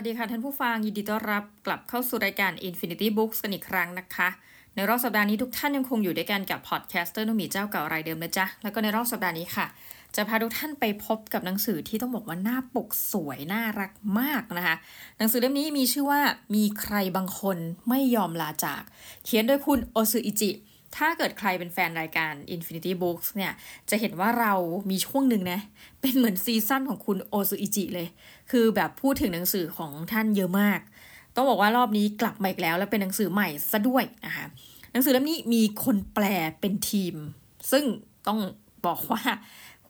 วัสดีค่ะท่านผู้ฟังยินดีต้อนรับกลับเข้าสู่รายการ Infinity Books กันอีกครั้งนะคะ ในรอบสัปดาห์นี้ทุกท่านยังคงอยู่ด้วยกันกับ podcaster นุมีเจ้าเก่ารายเดิมนะจ๊ะ แล้วก็ในรอบสัปดาห์นี้ค่ะ จะพาทุกท่านไปพบกับหนังสือที่ต้องบอกว่าหน้าปกสวยน่ารักมากนะคะ หนังสือเล่มนี้มีชื่อว่ามีใครบางคนไม่ยอมลาจาก เขียนโดยคุณโอซึอิจิ ถ้าเกิดใครเป็นแฟนรายการ Infinity Books เนี่ย จะเห็นว่าเรามีช่วงหนึ่งนะ เป็นเหมือนซีซั่นของคุณโอซุอิจิเลย คือแบบพูดถึงหนังสือของท่านเยอะมาก ต้องบอกว่ารอบนี้กลับมาอีกแล้ว และเป็นหนังสือใหม่ซะด้วยนะคะ หนังสือเล่มนี้มีคนแปลเป็นทีม ซึ่งต้องบอกว่า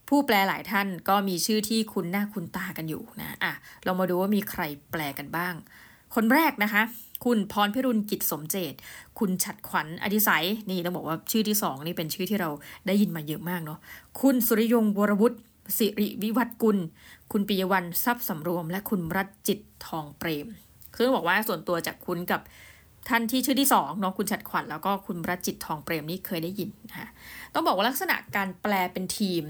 ผู้แปลหลายท่านก็มีชื่อที่คุณหน้าคุณตากันอยู่นะ อะ เรามาดูว่ามีใครแปลกันบ้าง คนแรกนะคะ คุณพรพิรุณกิจสมเจต คุณฉัดขวัญอดิสัย นี่ต้องบอกว่าชื่อที่สองนี่เป็นชื่อที่เราได้ยินมาเยอะมากเนาะ คุณสุริยงวรวุฒิสิริวิวัฒกุล คุณปิยวันทรัพย์สำรวม และคุณรัตจิตทองเปรม คือต้องบอกว่าส่วนตัวจากคุณกับท่านที่ชื่อที่สองเนาะคุณฉัดขวัญแล้วก็คุณรัตจิตทองเปรมนี่เคยได้ยินนะคะต้องบอกว่าลักษณะการแปลเป็นทีม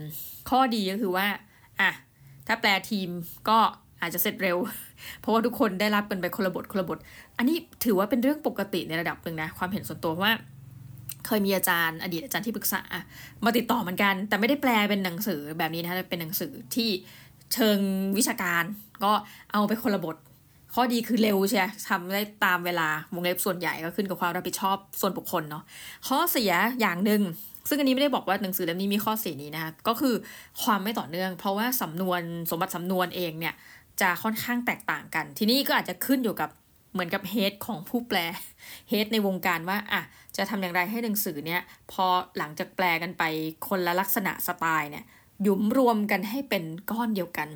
ข้อดีก็คือว่าอะถ้าแปลทีมก็ อาจจะเสร็จเร็ว เพราะว่าทุกคนได้รับกันไปคนละบทคนละบท อันนี้ถือว่าเป็นเรื่องปกติในระดับหนึ่งนะ ความเห็นส่วนตัวว่า เคยมีอาจารย์อดีตอาจารย์ที่ปรึกษา มาติดต่อเหมือนกัน แต่ไม่ได้แปลเป็นหนังสือแบบนี้นะคะเป็นหนังสือที่เชิงวิชาการ ก็เอาไปคนละบท ข้อดีคือเร็วใช่ทำได้ตามเวลาวงเล็บส่วนใหญ่ก็ขึ้นกับความรับผิดชอบส่วนบุคคลเนาะข้อเสียอย่างหนึ่งซึ่งอันนี้ไม่ได้บอกว่าหนังสือเล่มนี้มีข้อเสียนี้นะคะก็คือความไม่ต่อเนื่อง เพราะว่าสำนวนสมบัติสำนวนเองเนี่ย จะค่อนข้างแตกต่างกัน ทีนี้ก็อาจจะขึ้นอยู่กับเหมือนกับเฮดของผู้แปลเฮดในวงการว่าอะจะทำอย่างไรให้หนังสือเนี่ยพอหลังจากแปลกันไปคนละลักษณะสไตล์เนี่ยหยุมรวมกันให้เป็นก้อนเดียวกัน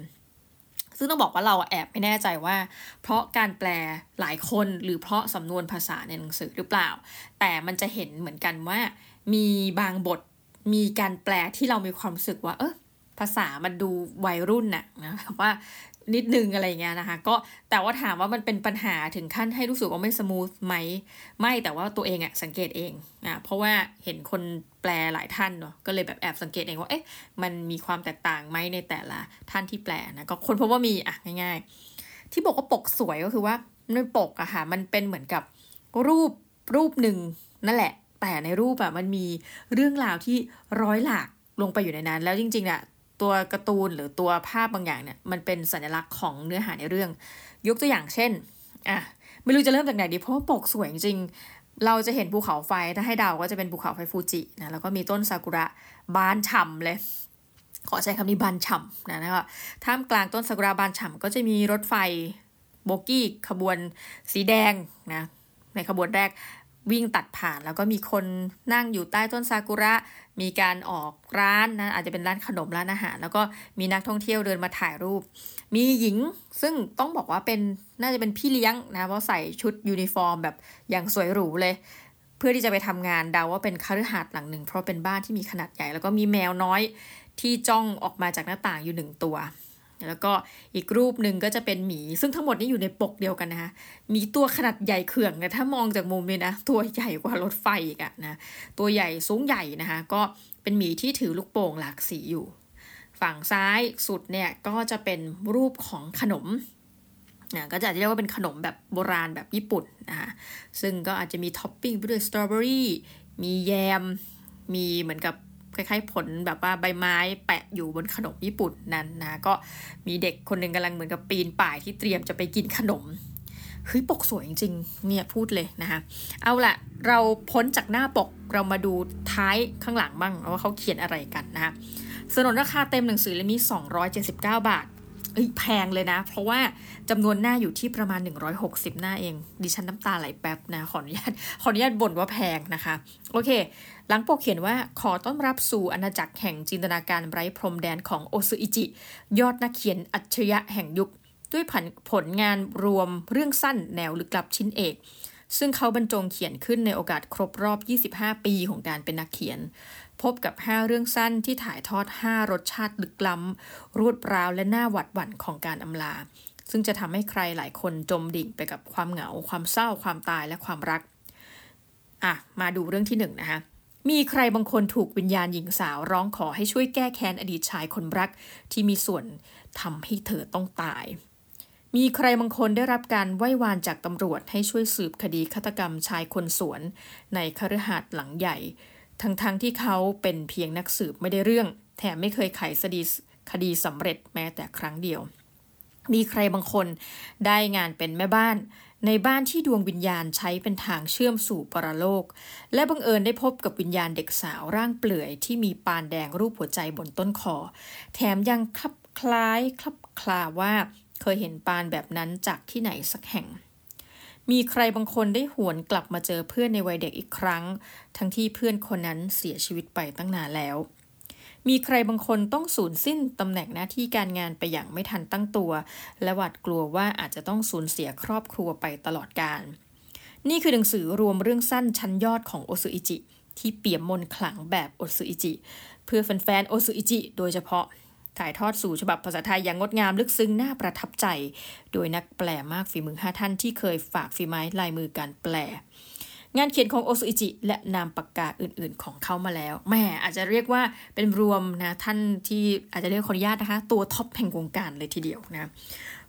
ซึ่งต้องบอกว่าเราแอบไม่แน่ใจว่า เพราะการแปลหลายคนหรือเพราะสำนวนภาษาในหนังสือหรือเปล่า แต่มันจะเห็นเหมือนกันว่า มีบางบทมีการแปลที่เรามีความรู้สึกว่า เออภาษามันดูวัยรุ่นน่ะนะว่า นิดนึงอะไรเงี้ยนะคะ ก็แต่ว่าถามว่ามันเป็นปัญหาถึงขั้นให้รู้สึกว่าไม่สมูทไหม ไม่แต่ว่าตัวเองอะสังเกตเองอะเพราะว่าเห็นคนแปลหลายท่านเนาะก็เลยแบบแอบสังเกตเองว่าเอ๊ะมันมีความแตกต่างไหมในแต่ละท่านที่แปลนะก็คนพบว่ามีอะง่าย ๆ ที่บอกว่าปกสวยก็คือว่าในปกอะค่ะมันเป็นเหมือนกับรูปรูปหนึ่งนั่นแหละ แต่ในรูปอะมันมีเรื่องราวที่ร้อยหลากลงไปอยู่ในนั้น แล้วจริงๆอะ ตัวการ์ตูนหรือตัวภาพบางอย่างเนี่ยมันเป็นสัญลักษณ์ของเนื้อหาในเรื่อง ยกตัวอย่างเช่นอะไม่รู้จะเริ่มจากไหนดีเพราะว่าปกสวยจริงเราจะเห็นภูเขาไฟถ้าให้เดาก็จะเป็นภูเขาไฟฟูจินะแล้วก็มีต้นซากุระบานฉ่ำเลย ขอใช้คำนี้บานฉ่ำนะนะคะท่ามกลางต้นซากุระบานฉ่ำก็จะมีรถไฟโบกี้ขบวนสีแดงนะในขบวนแรก วิ่งตัดผ่านแล้วก็มีคนนั่งอยู่ใต้ต้นซากุระ มีการออกร้านนะอาจจะเป็นร้านขนมร้านอาหาร แล้วก็มีนักท่องเที่ยวเดินมาถ่ายรูป มีหญิงซึ่งต้องบอกว่าเป็นน่าจะเป็นพี่เลี้ยงนะเพราะใส่ชุดยูนิฟอร์มแบบอย่างสวยหรูเลย เพื่อที่จะไปทำงานเดาว่าเป็นคฤหาสน์หลังหนึ่ง เพราะเป็นบ้านที่มีขนาดใหญ่แล้วก็มีแมวน้อยที่จ้องออกมาจากหน้าต่างอยู่หนึ่งตัว แล้วก็อีกรูปหนึ่งก็จะเป็นหมี ซึ่งทั้งหมดนี้อยู่ในปกเดียวกันนะคะมีตัวขนาดใหญ่เขื่องนะถ้ามองจากมุมนี้นะตัวใหญ่กว่ารถไฟอีกอะนะตัวใหญ่สูงใหญ่นะคะก็เป็นหมีที่ถือลูกโป่งหลากสีอยู่ ฝั่งซ้ายสุดเนี่ยก็จะเป็นรูปของขนมนะก็จะเรียกว่าเป็นขนมแบบโบราณแบบญี่ปุ่นนะคะซึ่งก็อาจจะมีท็อปปิ้งไปด้วยสตรอเบอรี่มีแยมมีเหมือนกับ คล้ายๆผลแบบว่าใบไม้แปะอยู่บนขนมญี่ปุ่นนั้นนะก็มีเด็กคนหนึ่งกำลังเหมือนกับปีนป่ายที่เตรียมจะไปกินขนมเฮ้ยปกสวยจริงๆเนี่ยพูดเลยนะคะเอาละเราพ้นจากหน้าปกเรามาดูท้ายข้างหลังบ้างว่าเขาเขียนอะไรกันนะคะสนนราคาเต็มหนังสือเล่มนี้ 279 บาทเอ้ยแพงเลยนะ เพราะว่าจำนวนหน้าอยู่ที่ประมาณ 160 หน้าเอง ดิฉันน้ำตาไหลแป๊บนะ ขออนุญาตขออนุญาตบ่นว่าแพงนะคะ โอเค หลังปกเขียนว่าขอต้อนรับสู่อาณาจักรแห่งจินตนาการไร้พรมแดนของโอซุอิจิ ยอดนักเขียนอัจฉริยะแห่งยุค ด้วยผลผลงานรวมเรื่องสั้นแนวลึกลับชิ้นเอก ซึ่งเขาบรรจงเขียนขึ้นในโอกาสครบรอบ 25 ปีของการเป็นนักเขียน พบกับ 5 เรื่องสั้นที่ถ่ายทอด 5 รสชาติลึกล้ำรวดราวและน่าหวัดหวั่นของการอำลา ซึ่งจะทำให้ใครหลายคนจมดิ่งไปกับความเหงา ความเศร้า ความตายและความรัก อะ มาดูเรื่องที่หนึ่งนะคะ มีใครบางคนถูกวิญญาณหญิงสาวร้องขอให้ช่วยแก้แค้นอดีตชายคนรัก ที่มีส่วนทำให้เธอต้องตาย มีใครบางคนได้รับการไหว้วานจากตำรวจให้ช่วยสืบคดีฆาตกรรมชายคนสวน ในคฤหาสน์หลังใหญ่ ทั้งๆทที่เขาเป็นเพียงนักสืบไม่ได้เรื่อง แถมไม่เคยไขคดีคดีสำเร็จแม้แต่ครั้งเดียว มีใครบางคนได้งานเป็นแม่บ้าน ในบ้านที่ดวงวิญญาณใช้เป็นทางเชื่อมสู่ปรโลก และบังเอิญได้พบกับวิญญาณเด็กสาวร่างเปลือยที่มีปานแดงรูปหัวใจบนต้นคอ แถมยังคลับคล้ายคลับคลาว่าเคยเห็นปานแบบนั้นจากที่ไหนสักแห่ง มีใครบางคนได้หวนกลับมาเจอเพื่อนในวัยเด็กอีกครั้ง ทั้งที่เพื่อนคนนั้นเสียชีวิตไปตั้งนานแล้ว มีใครบางคนต้องสูญสิ้นตำแหน่งหน้าที่การงานไปอย่างไม่ทันตั้งตัว และหวาดกลัวว่าอาจจะต้องสูญเสียครอบครัวไปตลอดกาลนี่คือหนังสือรวมเรื่องสั้นชั้นยอดของโอซุอิจิ ที่เปี่ยมมนขลังแบบโอซุอิจิ เพื่อแฟนๆโอซุอิจิโดยเฉพาะถ่ายทอดสู่ฉบับภาษาไทยอย่างงดงามลึกซึ้งน่าประทับใจ โดยนักแปลมากฝีมือห้าท่านที่เคยฝากฝีไม้ลายมือการแปล งานเขียนของโอซุอิจิและนามปากกาอื่นๆของเขามาแล้วแม่อาจจะเรียกว่าเป็นรวมนะท่านที่อาจจะเรียกขออนุญาตนะคะ ตัวท็อปแห่งวงการเลยทีเดียวนะ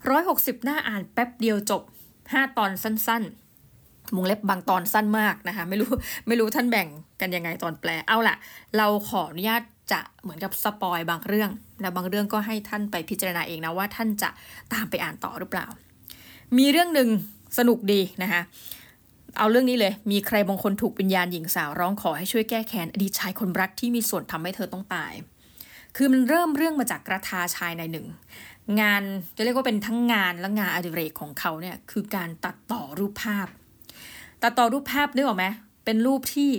ร้อยหกสิบหน้าอ่านแป๊บเดียวจบห้าตอนสั้นๆมุงเล็บบางตอนสั้นมากนะคะ ไม่รู้ไม่รู้ท่านแบ่งกันยังไงตอนแปลเอาล่ะ เราขออนุญาตจะเหมือนกับสปอยบางเรื่อง และบางเรื่องก็ให้ท่านไปพิจารณาเองนะว่าท่านจะตามไปอ่านต่อหรือเปล่า มีเรื่องหนึ่งสนุกดีนะคะ เอาเรื่องนี้เลย มีใครบางคนถูกวิญญาณหญิงสาวร้องขอให้ช่วยแก้แค้นอดีตชายคนรักที่มีส่วนทำให้เธอต้องตาย คือมันเริ่มเรื่องมาจากกระทาชายในหนึ่ง งานจะเรียกว่าเป็นทั้งงานและงานอดิเรกของเขาเนี่ยคือการตัดต่อรูปภาพ ตัดต่อรูปภาพนึกออกไหมเป็นรูปที่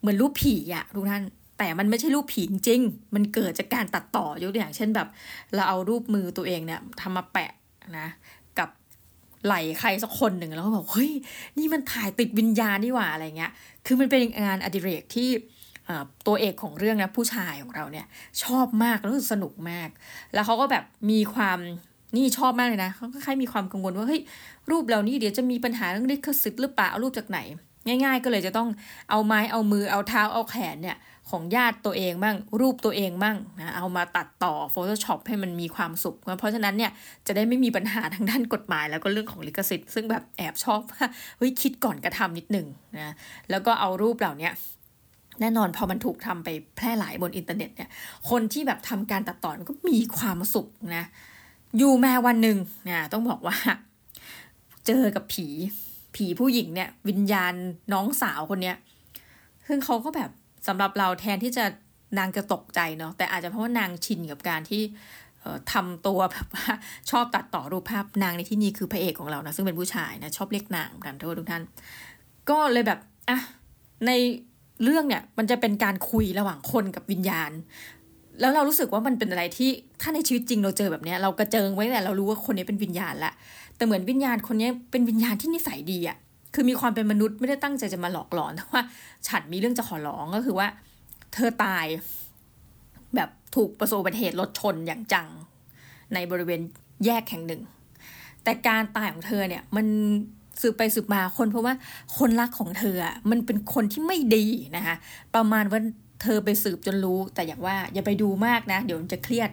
เหมือนรูปผีอะทุกท่านแต่มันไม่ใช่รูปผีจริง มันเกิดจากการตัดต่อยกตัวอย่างเช่นแบบ เราเอารูปมือตัวเองเนี่ยทำมาแปะนะ ไหลใครสักคนหนึ่งแล้วก็บอกเฮ้ยนี่มันถ่ายติดวิญญาณนี่หว่าอะไรเงี้ย คือมันเป็นงานอดิเรกที่ตัวเอกของเรื่องนะผู้ชายของเราเนี่ยชอบมากแล้วสนุกมาก แล้วเขาก็แบบมีความนี่ชอบมากเลยนะเขาก็ค่ายมีความกังวลว่าเฮ้ยรูปเหล่านี้เดี๋ยวจะมีปัญหาเรื่องลิขสิทธิ์หรือเปล่าเอารูปจากไหน ง่าย ๆ ก็เลยจะต้องเอาไม้เอามือเอาเท้าเอาแขนเนี่ย ของญาติตัวเองมั่งรูปตัวเองมั่งนะเอามาตัดต่อ Photoshop ให้มันมีความสุข เพราะฉะนั้นเนี่ยจะได้ไม่มีปัญหาทางด้านกฎหมาย แล้วก็เรื่องของลิขสิทธิ์ซึ่งแบบแอบชอบว่าเฮ้ยคิดก่อนกระทำนิดหนึ่งนะแล้วก็เอารูปเหล่านี้แน่นอนพอมันถูกทำไปแพร่หลายบนอินเทอร์เน็ตเนี่ยคนที่แบบทำการตัดต่อนก็มีความสุขนะอยู่แม่วันหนึ่งนะต้องบอกว่า เจอกับผี ผีผู้หญิงเนี่ย วิญญาณน้องสาวคนเนี้ยซึ่งเขาก็แบบ สำหรับเราแทนที่จะนางจะตกใจเนาะแต่อาจจะเพราะว่านางชินกับการที่ทำตัวแบบว่าชอบตัดต่อรูปภาพนางในที่นี้คือพระเอกของเรานะซึ่งเป็นผู้ชายนะชอบเรียกนางกันโทุกท่าน ก็เลยแบบอะในเรื่องเนี่ยมันจะเป็นการคุยระหว่างคนกับวิญญาณ แล้วเรารู้สึกว่ามันเป็นอะไรที่ถ้าในชีวิตจริงเราเจอแบบนี้เรากระเจิงไว้แต่เรารู้ว่าคนนี้เป็นวิญญาณละแต่เหมือนวิญญาณคนนี้เป็นวิญญาณที่นิสัยดีอะ คือมีความเป็นมนุษย์ไม่ได้ตั้งใจจะมาหลอกหลอนแต่ว่าฉันมีเรื่องจะขอร้องก็คือว่า เธอตาย แบบถูกประสบอุบัติเหตุรถชนอย่างจัง ในบริเวณแยกแห่งหนึ่ง แต่การตายของเธอเนี่ย มันสืบไปสืบมาคนเพราะว่าคนรักของเธอมันเป็นคนที่ไม่ดีนะคะประมาณว่าเธอไปสืบจนรู้ แต่อย่างว่าอย่าไปดูมากนะ เดี๋ยวจะเครียด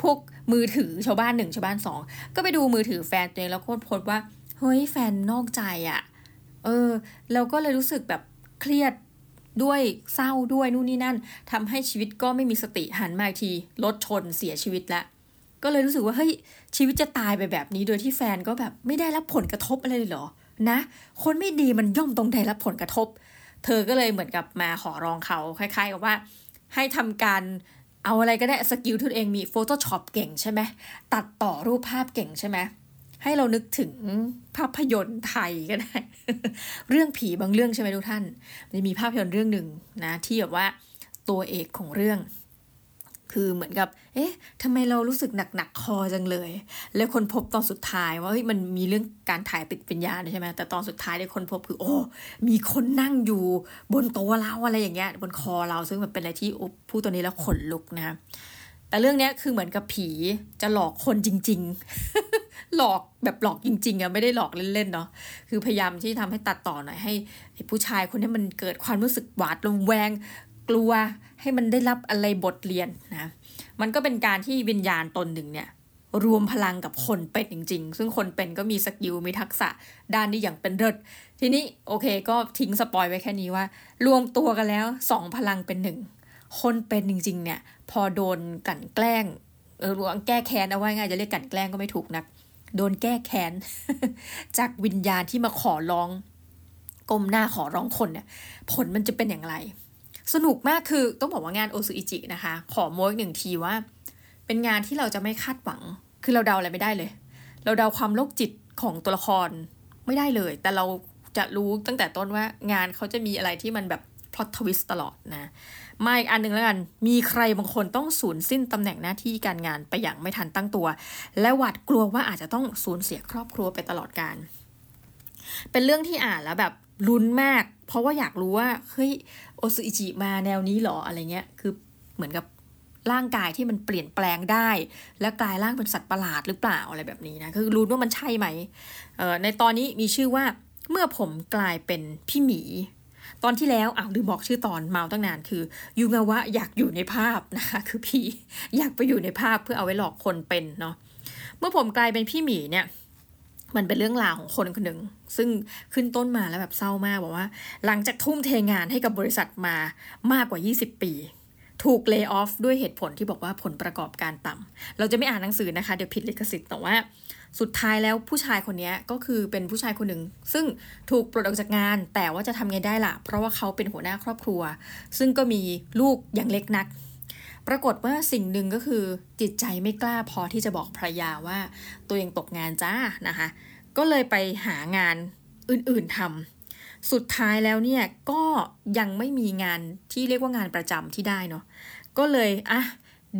พวกมือถือชาวบ้านหนึ่งชาวบ้านสองก็ไปดูมือถือแฟนตัวเองแล้วก็พสต์ว่าเฮ้ยแฟนนอกใจอะ่ะ เออเราก็เลยรู้สึกแบบเครียดด้วยเศร้าด้วยนู่นนี่นั่นทำให้ชีวิตก็ไม่มีสติหันมาทีรถชนเสียชีวิตแล้วก็เลยรู้สึกว่าเฮ้ยชีวิตจะตายไปแบบนี้โดยที่แฟนก็แบบไม่ได้รับผลกระทบอะไรเลยเหรอนะ คนไม่ดีมันย่อมต้องได้รับผลกระทบ เธอก็เลยเหมือนกับมาขอร้องเขาคล้ายๆกับว่า ให้ทำการเอาอะไรก็ได้ skill ตัวเองมี Photoshop เก่งใช่ไหมตัดต่อรูปภาพเก่งใช่ไหม ให้เรานึกถึงภาพยนตร์ไทยก็ได้ เรื่องผีบางเรื่องใช่ไหมทุกท่านมันจะมีภาพยนตร์เรื่องหนึ่งนะที่แบบว่าตัวเอกของเรื่อง คือเหมือนกับ เอ๊ะทำไมเรารู้สึกหนักๆคอจังเลย แล้วคนพบตอนสุดท้ายว่าเฮ้ยมันมีเรื่องการถ่ายติดปัญญาใช่ไหมแต่ตอนสุดท้ายได้คนพบคือ โอ้มีคนนั่งอยู่บนต๊ะเราอะไรอย่างเงี้ยบนคอเราซึ่งมันเป็นอะไรที่พูดตัวนี้แล้วขนลุกนะแต่เรื่องนี้คือเหมือนกับผีจะหลอกคนจริง หลอกแบบหลอกจริงๆอะไม่ได้หลอกเล่นๆเนาะคือพยายามที่ทำให้ตัดต่อหน่อยให้ผู้ชายคนนี้มันเกิดความรู้สึกหวาดระแวง กลัวให้มันได้รับอะไรบทเรียนนะมันก็เป็นการที่วิญญาณตนหนึ่งเนี่ยรวมพลังกับคนเป็นจริง ๆ ซึ่งคนเป็นก็มี skill มีทักษะด้านนี้อย่างเป็นเลิศทีนี้โอเคก็ทิ้ง spoil ไว้แค่นี้ว่า รวมตัวกันแล้วสองพลังเป็นหนึ่งคนเป็นจริง ๆ เนี่ย พอโดนกลั่นแกล้งเออรวงแก้แค้นเอาไว้ง่ายจะเรียกกลั่นแกล้งก็ไม่ถูกนัก โดนแก้แค้น จากวิญญาณที่มาขอร้องก้มหน้าขอร้องคนเนี่ยผลมันจะเป็นอย่างไร สนุกมากคือต้องบอกว่างานโอซูอิจินะคะ ขอโม้อีกหนึ่งทีว่า เป็นงานที่เราจะไม่คาดหวัง คือเราเดาอะไรไม่ได้เลย เราเดาความโรคจิตของตัวละครไม่ได้เลย แต่เราจะรู้ตั้งแต่ต้นว่างานเขาจะมีอะไรที่มันแบบพล็อตทวิสตลอดนะ มาอีกอันหนึ่งแล้วกัน มีใครบางคนต้องสูญสิ้นตำแหน่งหน้าที่การงานไปอย่างไม่ทันตั้งตัว และหวาดกลัวว่าอาจจะต้องสูญเสียครอบครัวไปตลอดการ เป็นเรื่องที่อ่านแล้วแบบลุ้นมาก เพราะว่าอยากรู้ว่าเฮ้ยโอซุอิจิมาแนวนี้หรออะไรเงี้ย คือเหมือนกับร่างกายที่มันเปลี่ยนแปลงได้ และกลายร่างเป็นสัตว์ประหลาดหรือเปล่าอะไรแบบนี้นะคือรู้ว่ามันใช่ไหมในตอนนี้มีชื่อว่าเมื่อผมกลายเป็นพี่หมี ตอนที่แล้วอ้าวลืมบอกชื่อตอนเมาตั้งนานคือยูงาวะอยากอยู่ในภาพนะคะคือพี่อยากไปอยู่ในภาพเพื่อเอาไว้หลอกคนเป็นเนาะเมื่อผมกลายเป็นพี่หมีเนี่ย มันเป็นเรื่องราวของคนคนหนึ่งซึ่งขึ้นต้นมาแล้วแบบเศร้ามากบอกว่า หลังจากทุ่มเทงานให้กับบริษัทมามากกว่า 20 ปีถูกเลิกออฟด้วยเหตุผลที่บอกว่าผลประกอบการต่ำ เราจะไม่อ่านหนังสือนะคะ เดี๋ยวผิดลิขสิทธิ์แต่ว่า สุดท้ายแล้วผู้ชายคนนี้ก็คือเป็นผู้ชายคนหนึ่ง ซึ่งถูกปลดออกจากงาน แต่ว่าจะทำไงได้ล่ะ เพราะว่าเขาเป็นหัวหน้าครอบครัว ซึ่งก็มีลูกอย่างเล็กนัก ปรากฏว่าสิ่งหนึ่งก็คือจิตใจไม่กล้าพอที่จะบอกภรรยาว่า ตัวเองตกงานจ้านะคะ ก็เลยไปหางานอื่นๆทำสุดท้ายแล้วเนี่ยก็ยังไม่มีงานที่เรียกว่างานประจำที่ได้เนาะก็เลยอะ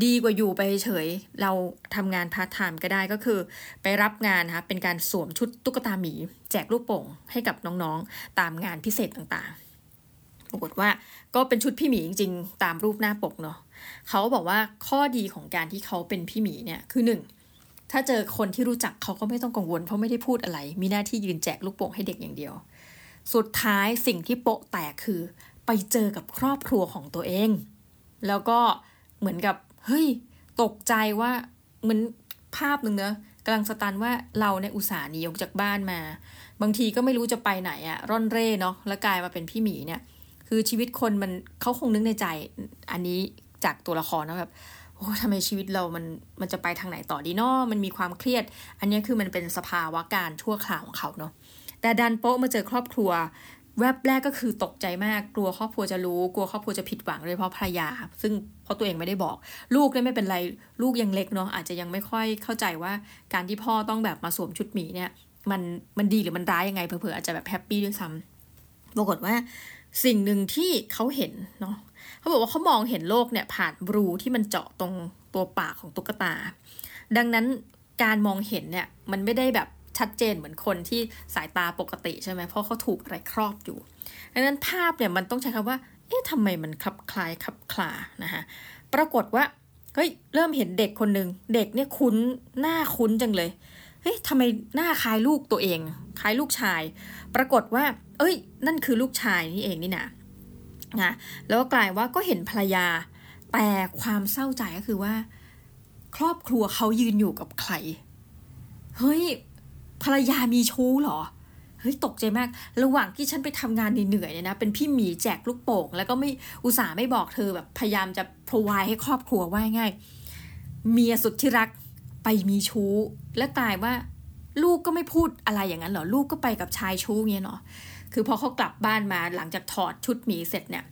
ดีกว่าอยู่ไปเฉย เราทำงานพาร์ทไทม์ก็ได้ก็คือ ไปรับงานนะคะเป็นการสวมชุดตุ๊กตาหมี แจกลูกโป่งให้กับน้องๆ ตามงานพิเศษต่างๆ ปรากฏว่าก็เป็นชุดพี่หมีจริงๆ ตามรูปหน้าปกเนาะเขาบอกว่าข้อดีของการที่เขาเป็นพี่หมีเนี่ยคือหนึ่งถ้าเจอคนที่รู้จักเขาก็ไม่ต้องกังวล เพราะไม่ได้พูดอะไร มีหน้าที่ยืนแจกลูกโป่งให้เด็กอย่างเดียว สุดท้ายสิ่งที่โปะแตกคือ ไปเจอกับครอบครัวของตัวเอง แล้วก็เหมือนกับ เฮ้ย ตกใจว่าเหมือนภาพหนึ่งเนอะกำลังสตันว่าเราในอุตสาหนีออกจากบ้านมา บางทีก็ไม่รู้จะไปไหนอะร่อนเร่เนาะแล้วกลายมาเป็นพี่หมีเนี่ย คือชีวิตคนมันเขาคงนึกในใจ อันนี้จากตัวละครนะแบบโอ้ทำไมชีวิตเรามันมันจะไปทางไหนต่อดีเนาะมันมีความเครียด อันนี้คือมันเป็นสภาวะการชั่วคราวของเขาเนาะแต่ดันโป๊ะมาเจอครอบครัว แวบแรกก็คือตกใจมากกลัวครอบครัวจะรู้ กลัวครอบครัวจะผิดหวังโดยเฉพาะภรรยา ซึ่งเพราะตัวเองไม่ได้บอก ลูกเนี่ยไม่เป็นไร ลูกยังเล็กเนาะอาจจะยังไม่ค่อยเข้าใจว่าการที่พ่อต้องแบบมาสวมชุดหมีเนี่ยมันมันดีหรือมันร้ายยังไงเผื่อๆอาจจะแบบแฮปปี้ด้วยซ้ำปรากฏว่าสิ่งหนึ่งที่เขาเห็นเนาะเขาบอกว่าเขามองเห็นโลกเนี่ยผ่านรูที่มันเจาะตรงตัวปากของตุ๊กตา ดังนั้นการมองเห็นเนี่ยมันไม่ได้แบบ ชัดเจนเหมือนคนที่สายตาปกติใช่ไหมเพราะเขาถูกอะไรครอบอยู่ดังนั้นภาพเนี่ยมันต้องใช้คำว่า เอ๊ะทำไมมันคลับคลายคลับคลานะคะปรากฏว่าเฮ้ยเริ่มเห็นเด็กคนหนึ่งเด็กเนี่ยคุ้นหน้าคุ้นจังเลยเฮ้ยทำไมหน้าคล้ายลูกตัวเอง คล้ายลูกชาย ปรากฏว่า เอ้ย นั่นคือลูกชายนี่เองนี่นะนะแล้วก็กลายว่าก็เห็นภรรยา แต่ความเศร้าใจก็คือว่า ครอบครัวเขายืนอยู่กับใคร เฮ้ย ภรรยามีชู้เหรอเฮ้ยตกใจมาก ระหว่างที่ฉันไปทำงานเหนื่อยเนี่ยนะ เป็นพี่หมีแจกลูกโป่ง แล้วก็ไม่อุตส่าห์ไม่บอกเธอแบบพยายามจะพรวายให้ครอบครัวว่าง่าย เมียสุดที่รักไปมีชู้ และกลายว่า ลูกก็ไม่พูดอะไรอย่างนั้นเหรอ ลูกก็ไปกับชายชู้เงี้ยเนาะคือพอเขากลับบ้านมาหลังจากถอดชุดหมีเสร็จเนี่ย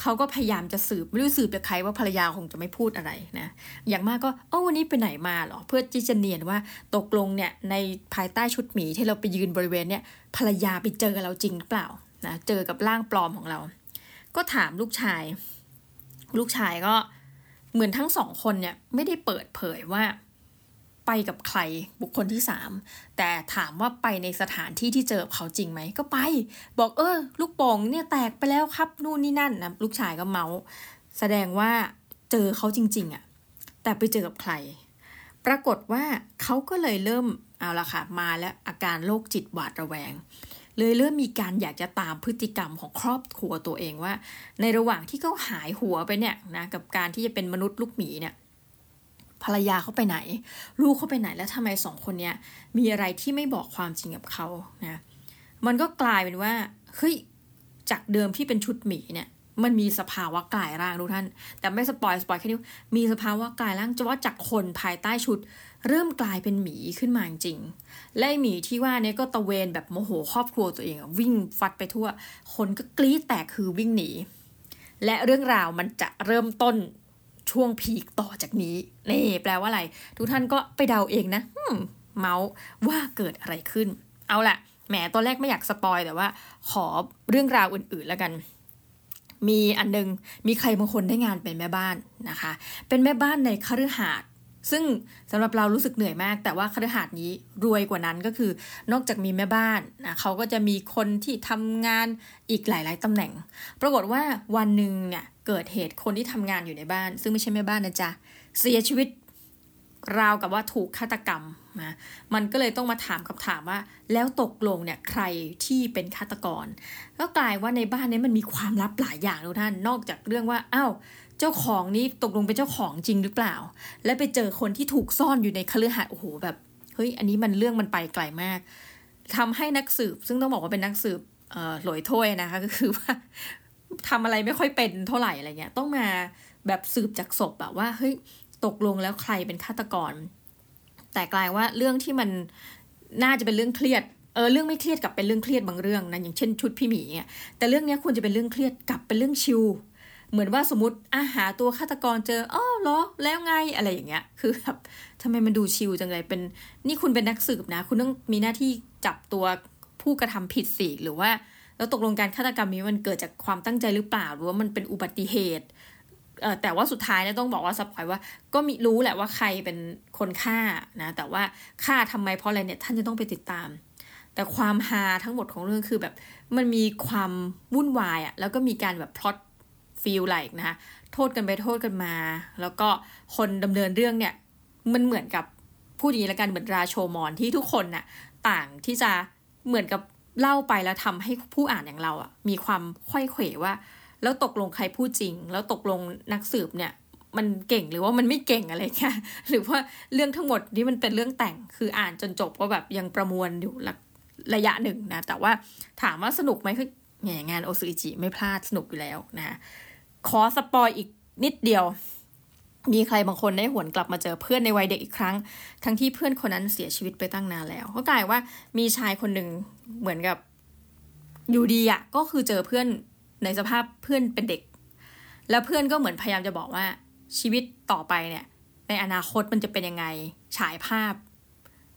เขาก็พยายามจะสืบไม่รู้สืบจากใครว่าภรรยาคงจะไม่พูดอะไรนะ อย่างมากก็เออวันนี้ไปไหนมาหรอ เพื่อที่จะเนียนว่าตกลงเนี่ยในภายใต้ชุดหมีที่เราไปยืนบริเวณเนี่ยภรรยาไปเจอเราจริงหรือเปล่านะเจอกับร่างปลอมของเรา ก็ถามลูกชาย ลูกชายก็เหมือนทั้งสองคนเนี่ยไม่ได้เปิดเผยว่า ไปกับใครบุคคลที่สามแต่ถามว่าไปในสถานที่ที่เจอเขาจริงไหมก็ไป บอกเออ ลูกโป่งเนี่ยแตกไปแล้วครับนู่นนี่นั่นนะลูกชายก็เมาส์แสดงว่าเจอเขาจริง ๆอะ่ะแต่ไปเจอกับใคร ปรากฏว่าเขาก็เลยเริ่มเอาละค่ะมาแล้วอาการโรคจิตหวาดระแวง เลยเริ่มมีการอยากจะตามพฤติกรรมของครอบครัวตัวเองว่า ในระหว่างที่เขาหายหัวไปเนี่ยนะกับการที่จะเป็นมนุษย์ลูกหมีเนี่ย ภรรยาเขาไปไหน ลูกเขาไปไหนแล้วทำไมสองคนเนี้ยมีอะไรที่ไม่บอกความจริงกับเขานะมันก็กลายเป็นว่าเฮ้ยจากเดิมที่เป็นชุดหมีเนี่ยมันมีสภาวะกลายร่างทุกท่าน แต่ไม่ spoil spoil แค่นี้มีสภาวะกลายร่างจะว่าจากคนภายใต้ชุด เริ่มกลายเป็นหมีขึ้นมาจริงและหมีที่ว่าเนี่ยก็ตระเวนแบบโมโหครอบครัวตัวเองวิ่งฟัดไปทั่ว คนก็กรี๊ดแตกคือวิ่งหนี และเรื่องราวมันจะเริ่มต้น ช่วง peak ต่อจากนี้นี่แปลว่าอะไร ทุกท่านก็ไปเดาเองนะเมาส์ว่าเกิดอะไรขึ้น เอาละแหมตอนแรกไม่อยากสปอยแต่ว่า ขอเรื่องราวอื่นๆแล้วกัน มีอันนึง มีใครบางคนได้งานเป็นแม่บ้านนะคะ เป็นแม่บ้านในคฤหาสน์ ซึ่งสำหรับเรารู้สึกเหนื่อยมาก แต่ว่าคฤหาสน์นี้รวยกว่านั้นก็คือนอกจากมีแม่บ้านนะเขาก็จะมีคนที่ทำงานอีกหลาย ๆตำแหน่ง ปรากฏว่าวันหนึ่งเนี่ยเกิดเหตุคนที่ทำงานอยู่ในบ้าน ซึ่งไม่ใช่แม่บ้านนะจ๊ะเสียชีวิตราวกับว่าถูกฆาตกรรมนะ มันก็เลยต้องมาถามคำถามว่า แล้วตกลงเนี่ยใครที่เป็นฆาตกร ก็กลายว่าในบ้านนี้มันมีความลับหลายอย่างทุกท่าน นอกจากเรื่องว่าอ้าว เจ้าของนี้ตกลงเป็นเจ้าของจริงหรือเปล่า และไปเจอคนที่ถูกซ่อนอยู่ในคฤหาสน์โอ้โหแบบเฮ้ยอันนี้มันเรื่องมันไปไกลมากทำให้นักสืบ ซึ่งต้องบอกว่าเป็นนักสืบเอ่อหลอยถ้วยนะคะก็คือว่าทำอะไรไม่ค่อยเป็นเท่าไหร่อะไรเงี้ย ต้องมาแบบสืบจากศพแบบว่าเฮ้ยตกลงแล้วใครเป็นฆาตกร แต่กลายว่าเรื่องที่มันน่าจะเป็นเรื่องเครียดเออเรื่องไม่เครียดกับเป็นเรื่องเครียดบางเรื่องนะอย่างเช่นชุดพี่หมีเนี่ยแต่เรื่องนี้ควรจะเป็นเรื่องเครียดกับเป็นเรื่องชิล เหมือนว่าสมมติอาหาตัวฆาตกรเจออ๋อเหรอแล้วไงอะไรอย่างเงี้ย คือแบบทำไมมันดูชิลจังเลยเป็น นี่คุณเป็นนักสืบนะ คุณต้องมีหน้าที่จับตัวผู้กระทำผิดสิหรือว่า แล้วตกลงการฆาตกรรมนี้มันเกิดจากความตั้งใจหรือเปล่าหรือว่ามันเป็นอุบัติเหตุเออแต่ว่าสุดท้ายเนี่ยต้องบอกว่าสปอยว่าก็มีรู้แหละว่าใครเป็นคนฆ่านะ แต่ว่าฆ่าทำไมเพราะอะไรเนี่ยท่านจะต้องไปติดตาม แต่ความฮาทั้งหมดของเรื่องคือแบบมันมีความวุ่นวายอะ่ะแล้วก็มีการแบบพล็อต ฟีลไลค์นะคะโทษกันไปโทษกันมา แล้วก็คนดำเนินเรื่องเนี่ยมันเหมือนกับพูดอย่างนี้ละกันเหมือนราโชมอนที่ทุกคนน่ะต่างที่จะเหมือนกับเล่าไปแล้วทำให้ผู้อ่านอย่างเราอะมีความค่อยเขวว่า แล้วตกลงใครพูดจริง แล้วตกลงนักสืบเนี่ยมันเก่งหรือว่ามันไม่เก่งอะไรแค่หรือว่าเรื่องทั้งหมดนี่มันเป็นเรื่องแต่งคืออ่านจนจบก็แบบยังประมวลอยู่ระยะหนึ่งนะแต่ว่าถามว่าสนุกไหมคือแง่งานโอซูอิจิไม่พลาดสนุกอยู่แล้วนะ ขอสปอยอีกนิดเดียว มีใครบางคนได้หวนกลับมาเจอเพื่อนในวัยเด็กอีกครั้ง ทั้งที่เพื่อนคนนั้นเสียชีวิตไปตั้งนานแล้ว ก็กลายว่ามีชายคนหนึ่งเหมือนกับอยู่ดีอะก็คือเจอเพื่อนในสภาพเพื่อนเป็นเด็ก แล้วเพื่อนก็เหมือนพยายามจะบอกว่าชีวิตต่อไปเนี่ย ในอนาคตมันจะเป็นยังไงฉายภาพ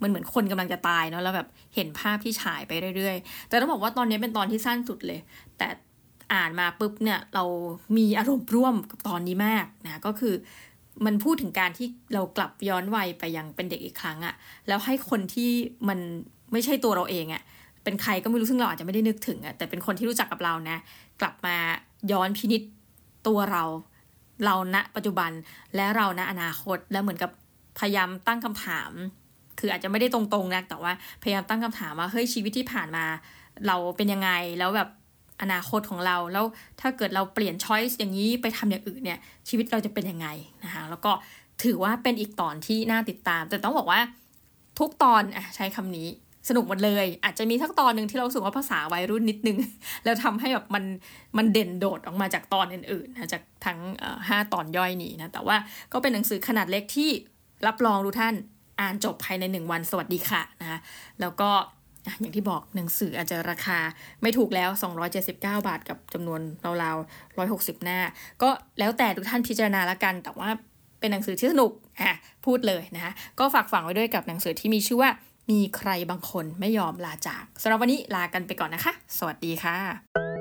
มันเหมือนคนกำลังจะตายเนาะแล้วแบบเห็นภาพที่ฉายไปเรื่อยๆ แต่ต้องบอกว่าตอนนี้เป็นตอนที่สั้นสุดเลย แต่ อ่านมาปุ๊บเนี่ยเรามีอารมณ์ร่วมกับตอนนี้มากนะก็คือมันพูดถึงการที่เรากลับย้อนวัยไปยังเป็นเด็กอีกครั้งอะแล้วให้คนที่มันไม่ใช่ตัวเราเองอะเป็นใครก็ไม่รู้ซึ่งเราอาจจะไม่ได้นึกถึงอะแต่เป็นคนที่รู้จักกับเรานะ กลับมาย้อนพินิษตัวเรา เราณปัจจุบันและเราณอนาคตแล้วเหมือนกับพยายามตั้งคำถาม คืออาจจะไม่ได้ตรงๆนะแต่ว่าพยายามตั้งคำถามว่าเฮ้ยชีวิตที่ผ่านมา เราเป็นยังไงแล้วแบบ อนาคตของเรา แล้วถ้าเกิดเราเปลี่ยนช้อยส์อย่างนี้ไปทำอย่างอื่นเนี่ยชีวิตเราจะเป็นยังไงนะคะแล้วก็ถือว่าเป็นอีกตอนที่น่าติดตาม แต่ต้องบอกว่าทุกตอนอะใช้คำนี้สนุกหมดเลย อาจจะมีทักตอนหนึ่งที่เราสึกว่าภาษาวัยรุ่นนิดนึง แล้วทำให้แบบมันมันเด่นโดดออกมาจากตอนอื่นๆนะจากทั้งห้าตอนย่อยนี้นะแต่ว่าก็เป็นหนังสือขนาดเล็กที่รับรองทุกท่านอ่านจบภายในหนึ่งวันสวัสดีค่ะนะคะแล้วก็ อย่างที่บอกหนังสืออาจจะราคาไม่ถูกแล้ว 279 บาทกับจำนวนราวๆ 160 หน้า ก็แล้วแต่ทุกท่านพิจารณาละกัน แต่ว่าเป็นหนังสือที่สนุกอะพูดเลยนะคะก็ฝากฝังไว้ด้วยกับหนังสือที่มีชื่อว่ามีใครบางคนไม่ยอมลาจากสำหรับวันนี้ลากันไปก่อนนะคะ สวัสดีค่ะ